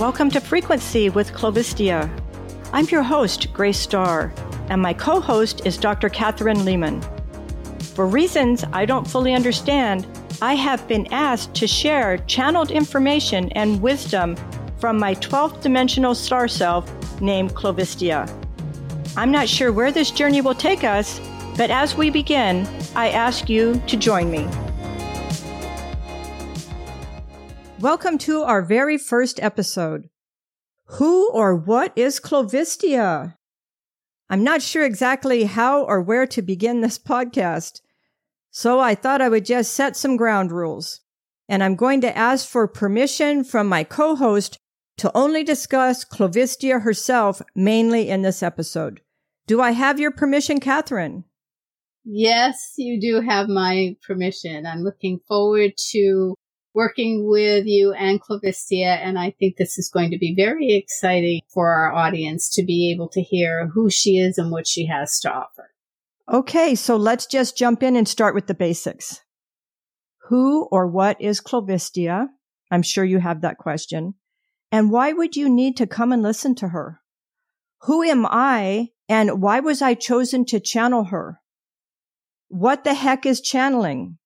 Welcome to Frequency with Clovistia. I'm your host, Grace Star, and my co host is Dr. Kathryn Leeman. For reasons I don't fully understand, I have been asked to share channeled information and wisdom from my 12th dimensional star self named Clovistia. I'm not sure where this journey will take us, but as we begin, I ask you to join me. Welcome to our very first episode. Who or what is Clovistia? I'm not sure exactly how or where to begin this podcast, so I thought I would just set some ground rules. And I'm going to ask for permission from my co-host to only discuss Clovistia herself mainly in this episode. Do I have your permission, Kathryn? Yes, you do have my permission. I'm looking forward to working with you and Clovistia. And I think this is going to be very exciting for our audience to be able to hear who she is and what she has to offer. Okay, so let's just jump in and start with the basics. Who or what is Clovistia? I'm sure you have that question. And why would you need to come and listen to her? Who am I and why was I chosen to channel her? What the heck is channeling?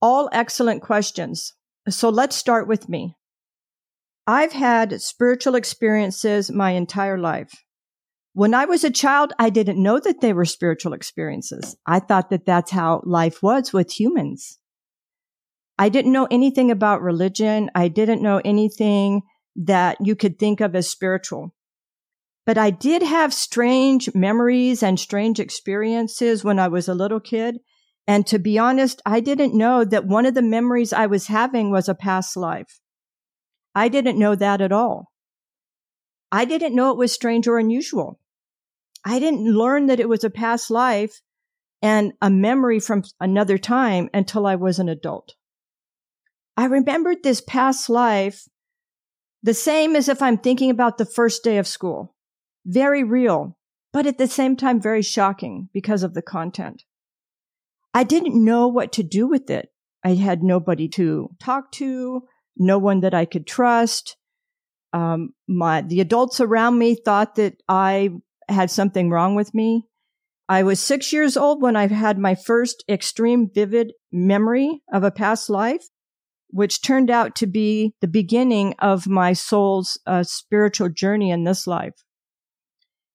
All excellent questions. So let's start with me. I've had spiritual experiences my entire life. When I was a child, I didn't know that they were spiritual experiences. I thought that that's how life was with humans. I didn't know anything about religion. I didn't know anything that you could think of as spiritual. But I did have strange memories and strange experiences when I was a little kid and to be honest, I didn't know that one of the memories I was having was a past life. I didn't know that at all. I didn't know it was strange or unusual. I didn't learn that it was a past life and a memory from another time until I was an adult. I remembered this past life the same as if I'm thinking about the first day of school. Very real, but at the same time, very shocking because of the content. I didn't know what to do with it. I had nobody to talk to, no one that I could trust. Um, my, the adults around me thought that I had something wrong with me. I was six years old when I had my first extreme vivid memory of a past life, which turned out to be the beginning of my soul's uh, spiritual journey in this life.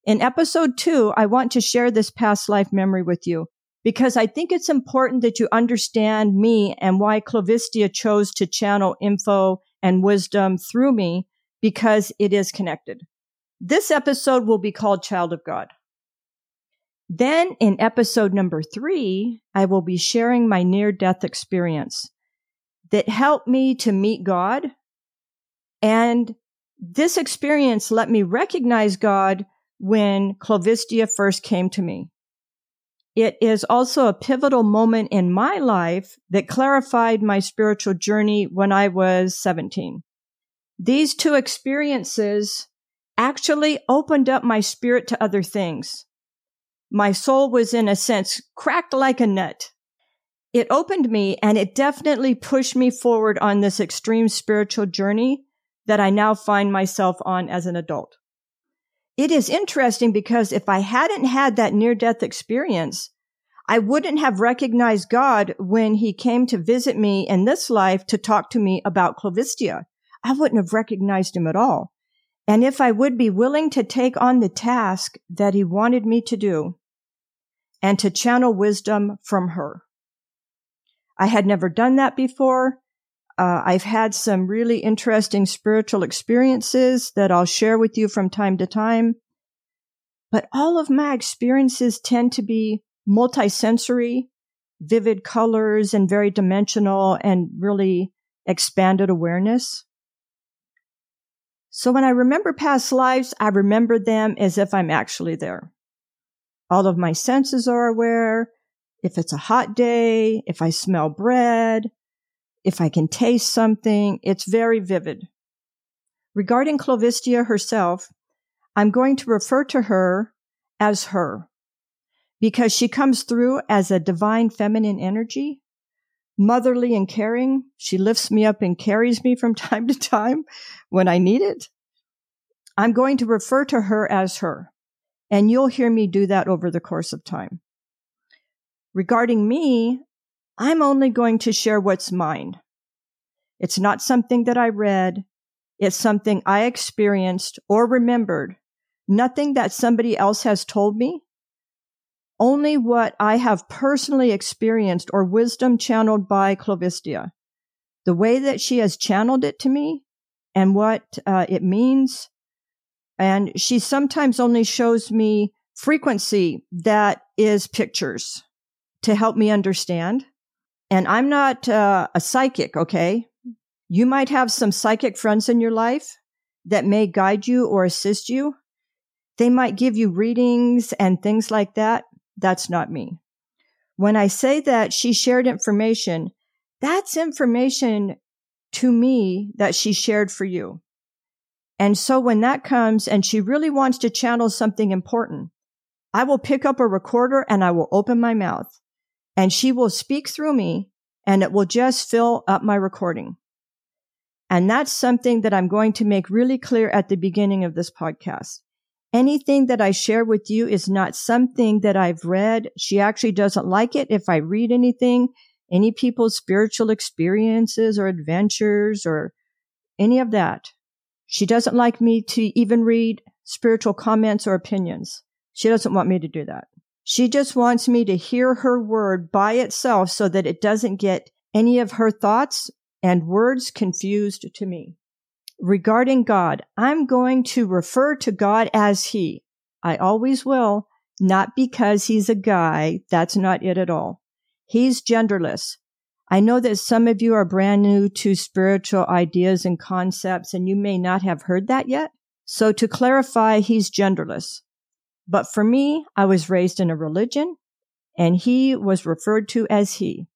In episode two, I want to share this past life memory with you because I think it's important that you understand me and why Clovistia chose to channel info and wisdom through me because it is connected. This episode will be called Child of God. Then in episode number three, I will be sharing my near death experience that helped me to meet God. And this experience let me recognize God when Clovistia first came to me. It is also a pivotal moment in my life that clarified my spiritual journey when I was 17. These two experiences actually opened up my spirit to other things. My soul was in a sense cracked like a nut. It opened me and it definitely pushed me forward on this extreme spiritual journey that I now find myself on as an adult it is interesting because if I hadn't had that near death experience, I wouldn't have recognized God when he came to visit me in this life to talk to me about Clovistia. I wouldn't have recognized him at all. And if I would be willing to take on the task that he wanted me to do and to channel wisdom from her. I had never done that before. Uh, I've had some really interesting spiritual experiences that I'll share with you from time to time. But all of my experiences tend to be multisensory, vivid colors and very dimensional and really expanded awareness. So when I remember past lives, I remember them as if I'm actually there. All of my senses are aware. If it's a hot day, if I smell bread, if I can taste something, it's very vivid. Regarding Clovistia herself, I'm going to refer to her as her because she comes through as a divine feminine energy motherly and caring. She lifts me up and carries me from time to time when I need it. I'm going to refer to her as her, and you'll hear me do that over the course of time. Regarding me, I'm only going to share what's mine. It's not something that I read. It's something I experienced or remembered. Nothing that somebody else has told me. Only what I have personally experienced or wisdom channeled by Clovistia. The way that she has channeled it to me and what uh, it means. And she sometimes only shows me frequency that is pictures to help me understand. And I'm not uh, a psychic, okay? You might have some psychic friends in your life that may guide you or assist you. They might give you readings and things like that. That's not me. When I say that she shared information, that's information to me that she shared for you. And so when that comes and she really wants to channel something important, I will pick up a recorder and I will open my mouth and she will speak through me and it will just fill up my recording. And that's something that I'm going to make really clear at the beginning of this podcast. Anything that I share with you is not something that I've read. She actually doesn't like it if I read anything, any people's spiritual experiences or adventures or any of that. She doesn't like me to even read spiritual comments or opinions. She doesn't want me to do that. She just wants me to hear her word by itself so that it doesn't get any of her thoughts and words confused to me. Regarding God, I'm going to refer to God as He. I always will, not because He's a guy. That's not it at all. He's genderless. I know that some of you are brand new to spiritual ideas and concepts, and you may not have heard that yet. So to clarify, he's genderless. But for me, I was raised in a religion, and he was referred to as he.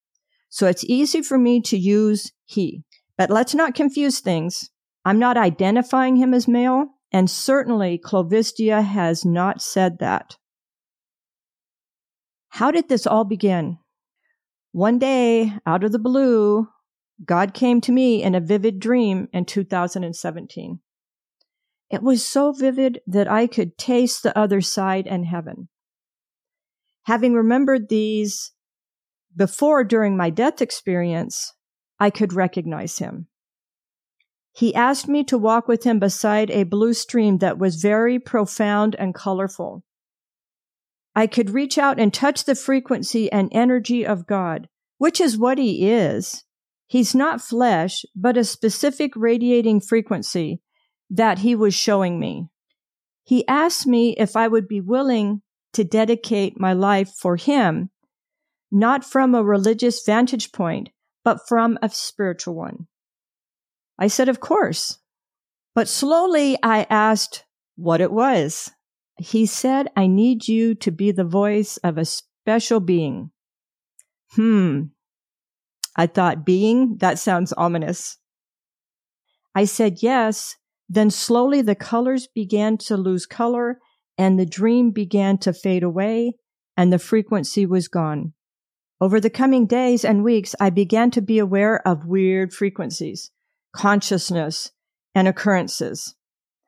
So it's easy for me to use he. But let's not confuse things. I'm not identifying him as male, and certainly Clovistia has not said that. How did this all begin? One day, out of the blue, God came to me in a vivid dream in 2017. It was so vivid that I could taste the other side and heaven. Having remembered these before, during my death experience, I could recognize him. He asked me to walk with him beside a blue stream that was very profound and colorful. I could reach out and touch the frequency and energy of God, which is what he is. He's not flesh, but a specific radiating frequency that he was showing me. He asked me if I would be willing to dedicate my life for him not from a religious vantage point, but from a spiritual one. I said, of course. But slowly I asked what it was. He said, I need you to be the voice of a special being. Hmm. I thought being, that sounds ominous. I said yes. Then slowly the colors began to lose color and the dream began to fade away and the frequency was gone. Over the coming days and weeks, I began to be aware of weird frequencies, consciousness, and occurrences.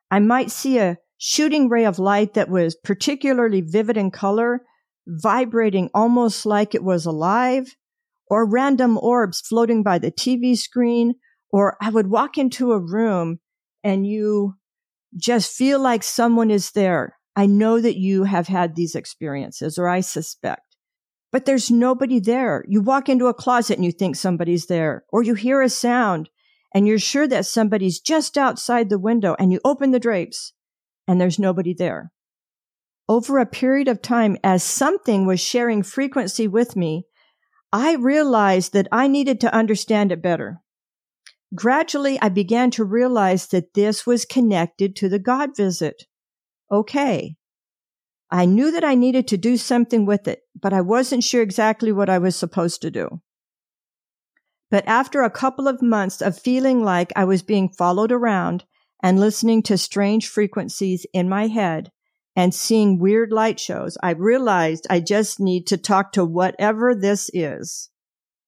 I might see a shooting ray of light that was particularly vivid in color, vibrating almost like it was alive, or random orbs floating by the TV screen, or I would walk into a room and you just feel like someone is there. I know that you have had these experiences, or I suspect but there's nobody there. You walk into a closet and you think somebody's there, or you hear a sound and you're sure that somebody's just outside the window and you open the drapes and there's nobody there. Over a period of time, as something was sharing frequency with me, I realized that I needed to understand it better. Gradually, I began to realize that this was connected to the God visit. Okay, I knew that I needed to do something with it, but I wasn't sure exactly what I was supposed to do. But after a couple of months of feeling like I was being followed around and listening to strange frequencies in my head and seeing weird light shows, I realized I just need to talk to whatever this is.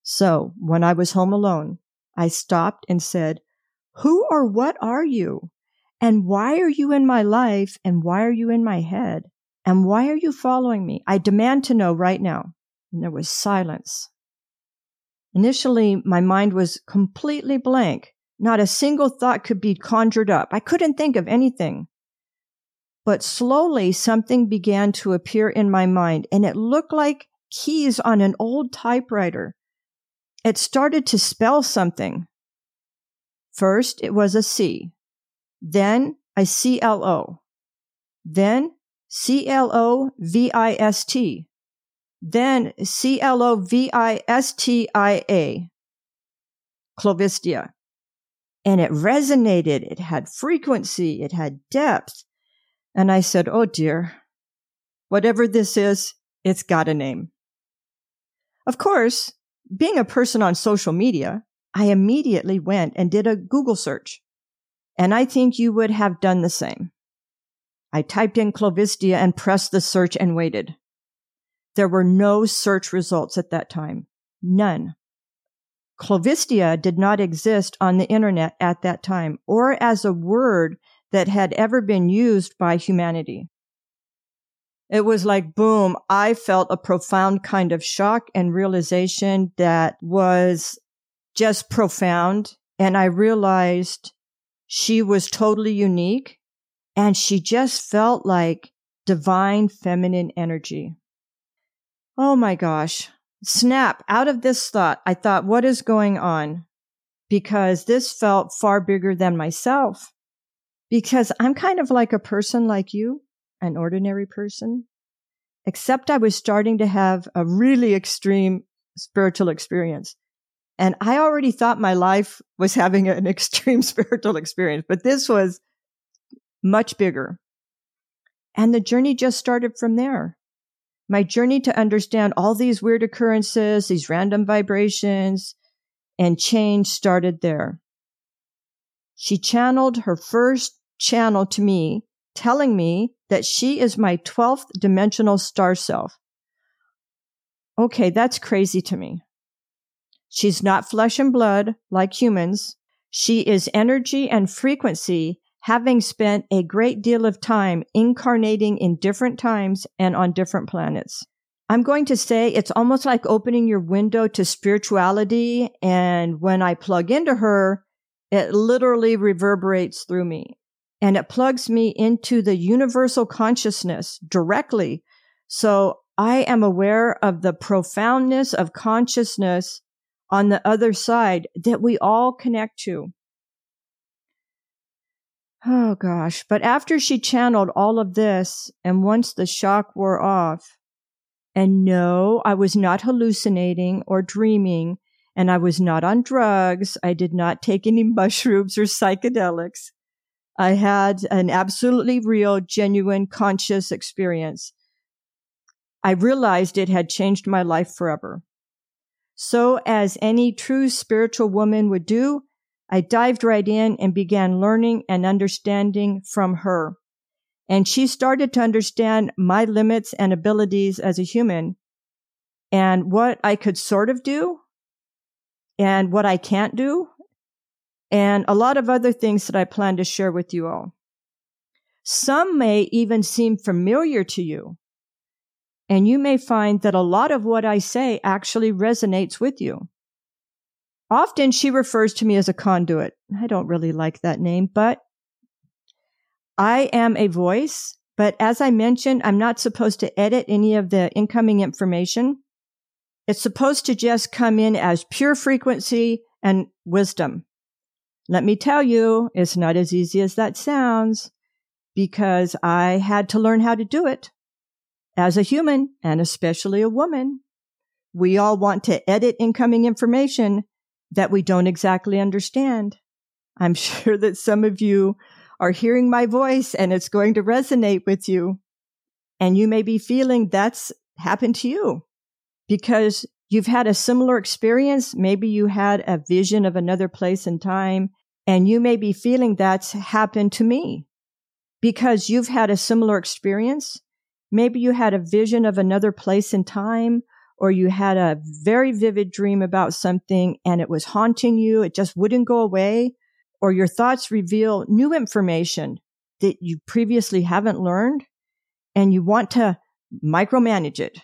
So when I was home alone, I stopped and said, who or what are you? And why are you in my life? And why are you in my head? And why are you following me? I demand to know right now. And there was silence. Initially, my mind was completely blank. Not a single thought could be conjured up. I couldn't think of anything. But slowly something began to appear in my mind and it looked like keys on an old typewriter. It started to spell something. First, it was a C, then a CLO, then C-L-O-V-I-S-T, then C-L-O-V-I-S-T-I-A, Clovistia. And it resonated. It had frequency. It had depth. And I said, Oh dear, whatever this is, it's got a name. Of course, being a person on social media, I immediately went and did a Google search. And I think you would have done the same. I typed in Clovistia and pressed the search and waited. There were no search results at that time. None. Clovistia did not exist on the internet at that time or as a word that had ever been used by humanity. It was like, boom, I felt a profound kind of shock and realization that was just profound. And I realized she was totally unique and she just felt like divine feminine energy. Oh my gosh. Snap out of this thought. I thought, what is going on? Because this felt far bigger than myself. Because I'm kind of like a person like you, an ordinary person, except I was starting to have a really extreme spiritual experience. And I already thought my life was having an extreme spiritual experience, but this was much bigger. And the journey just started from there. My journey to understand all these weird occurrences, these random vibrations and change started there. She channeled her first channel to me, telling me that she is my 12th dimensional star self. Okay, that's crazy to me. She's not flesh and blood like humans. She is energy and frequency, having spent a great deal of time incarnating in different times and on different planets. I'm going to say it's almost like opening your window to spirituality. And when I plug into her, it literally reverberates through me and it plugs me into the universal consciousness directly. So I am aware of the profoundness of consciousness on the other side that we all connect to. Oh gosh. But after she channeled all of this and once the shock wore off, and no, I was not hallucinating or dreaming and I was not on drugs. I did not take any mushrooms or psychedelics. I had an absolutely real, genuine, conscious experience. I realized it had changed my life forever. So as any true spiritual woman would do, I dived right in and began learning and understanding from her. And she started to understand my limits and abilities as a human and what I could sort of do and what I can't do and a lot of other things that I plan to share with you all. Some may even seem familiar to you. And you may find that a lot of what I say actually resonates with you. Often she refers to me as a conduit. I don't really like that name, but I am a voice. But as I mentioned, I'm not supposed to edit any of the incoming information. It's supposed to just come in as pure frequency and wisdom. Let me tell you, it's not as easy as that sounds because I had to learn how to do it as a human and especially a woman. We all want to edit incoming information that we don't exactly understand. I'm sure that some of you are hearing my voice and it's going to resonate with you. And you may be feeling that's happened to you because you've had a similar experience. Maybe you had a vision of another place and time, and you may be feeling that's happened to me because you've had a similar experience. Maybe you had a vision of another place and time, or you had a very vivid dream about something and it was haunting you. It just wouldn't go away or your thoughts reveal new information that you previously haven't learned and you want to micromanage it.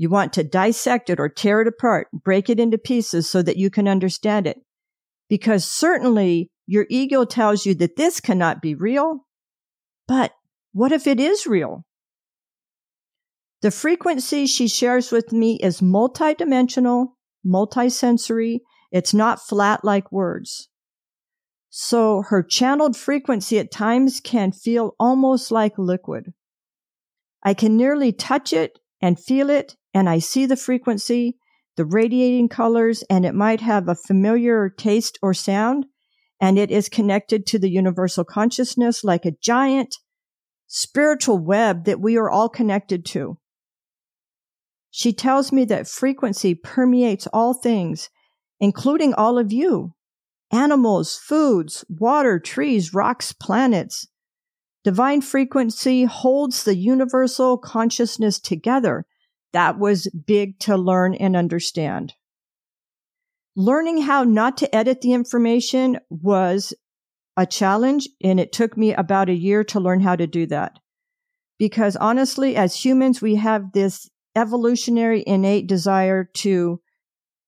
You want to dissect it or tear it apart, break it into pieces so that you can understand it. Because certainly your ego tells you that this cannot be real. But what if it is real? The frequency she shares with me is multidimensional, multisensory. It's not flat like words. So her channeled frequency at times can feel almost like liquid. I can nearly touch it and feel it, and I see the frequency, the radiating colors, and it might have a familiar taste or sound, and it is connected to the universal consciousness like a giant spiritual web that we are all connected to. She tells me that frequency permeates all things, including all of you. Animals, foods, water, trees, rocks, planets. Divine frequency holds the universal consciousness together. That was big to learn and understand. Learning how not to edit the information was a challenge, and it took me about a year to learn how to do that. Because honestly, as humans, we have this evolutionary innate desire to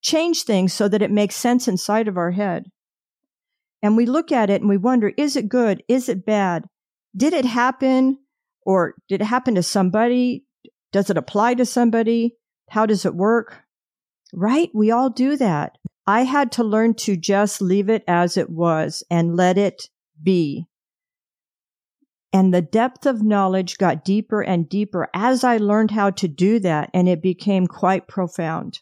change things so that it makes sense inside of our head. And we look at it and we wonder, is it good? Is it bad? Did it happen? Or did it happen to somebody? Does it apply to somebody? How does it work? Right? We all do that. I had to learn to just leave it as it was and let it be. And the depth of knowledge got deeper and deeper as I learned how to do that, and it became quite profound.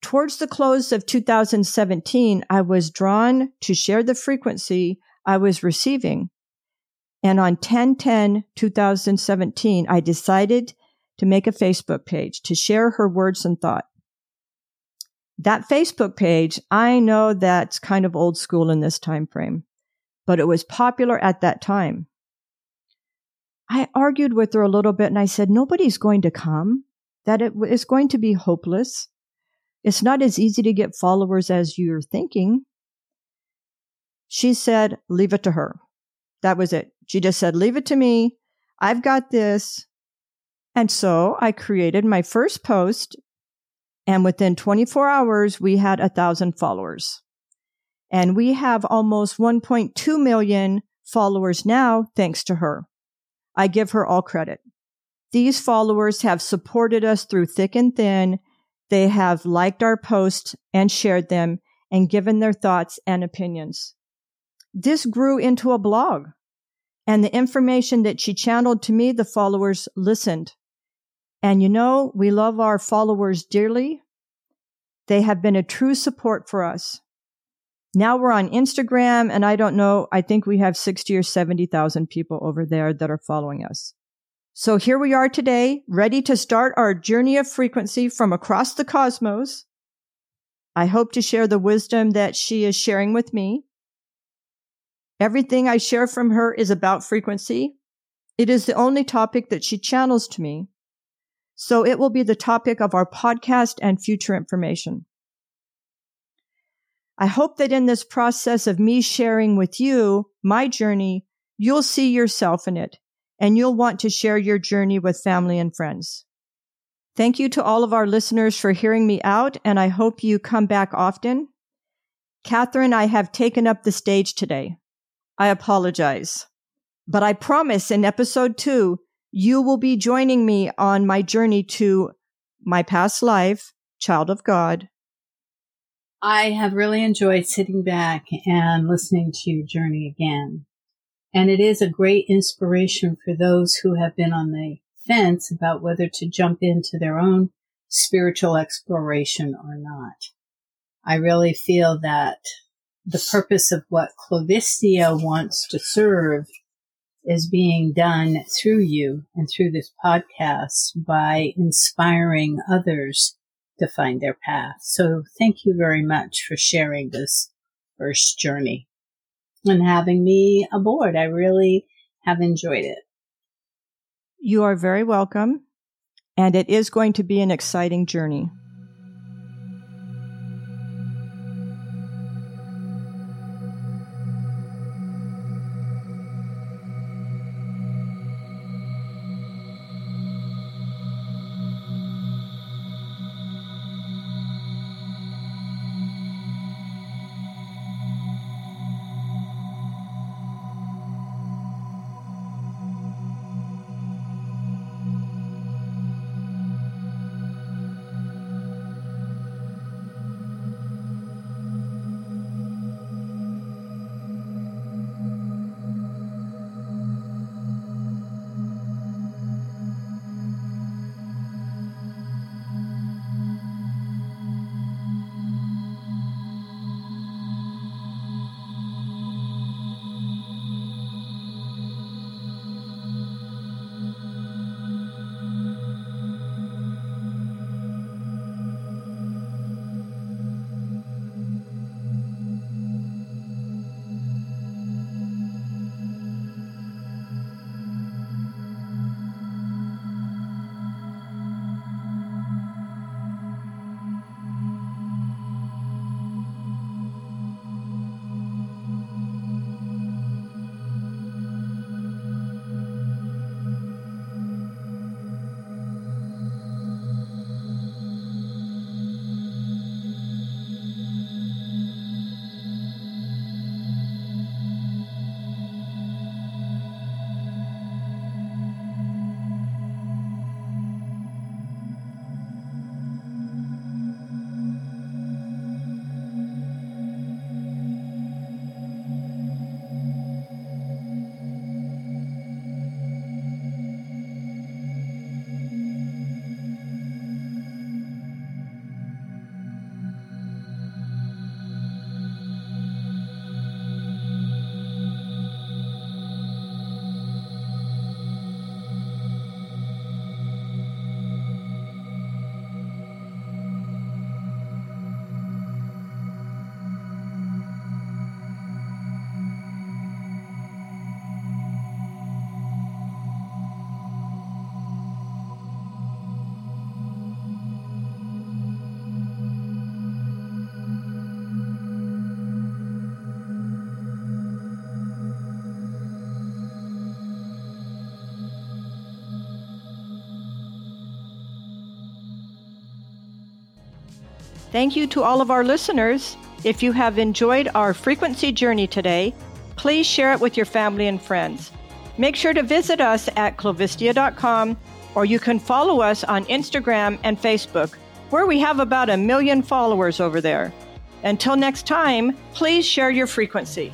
Towards the close of 2017, I was drawn to share the frequency I was receiving. And on 1010 2017, I decided to make a Facebook page to share her words and thought. That Facebook page, I know that's kind of old school in this time frame but it was popular at that time. I argued with her a little bit and I said, nobody's going to come, that it is going to be hopeless. It's not as easy to get followers as you're thinking. She said, leave it to her. That was it. She just said, leave it to me. I've got this. And so I created my first post and within 24 hours, we had a thousand followers. And we have almost 1.2 million followers now, thanks to her. I give her all credit. These followers have supported us through thick and thin. They have liked our posts and shared them and given their thoughts and opinions. This grew into a blog. And the information that she channeled to me, the followers listened. And you know, we love our followers dearly. They have been a true support for us. Now we're on Instagram and I don't know, I think we have 60 or 70,000 people over there that are following us. So here we are today, ready to start our journey of frequency from across the cosmos. I hope to share the wisdom that she is sharing with me. Everything I share from her is about frequency. It is the only topic that she channels to me. So it will be the topic of our podcast and future information. I hope that in this process of me sharing with you my journey, you'll see yourself in it and you'll want to share your journey with family and friends. Thank you to all of our listeners for hearing me out, and I hope you come back often. Kathryn, I have taken up the stage today. I apologize. But I promise in episode two, you will be joining me on my journey to my past life, child of God, I have really enjoyed sitting back and listening to your journey again. And it is a great inspiration for those who have been on the fence about whether to jump into their own spiritual exploration or not. I really feel that the purpose of what Clovistia wants to serve is being done through you and through this podcast by inspiring others to find their path. So thank you very much for sharing this first journey and having me aboard. I really have enjoyed it. You are very welcome. And it is going to be an exciting journey. Thank you to all of our listeners. If you have enjoyed our frequency journey today, please share it with your family and friends. Make sure to visit us at clovistia.com or you can follow us on Instagram and Facebook, where we have about a million followers over there. Until next time, please share your frequency.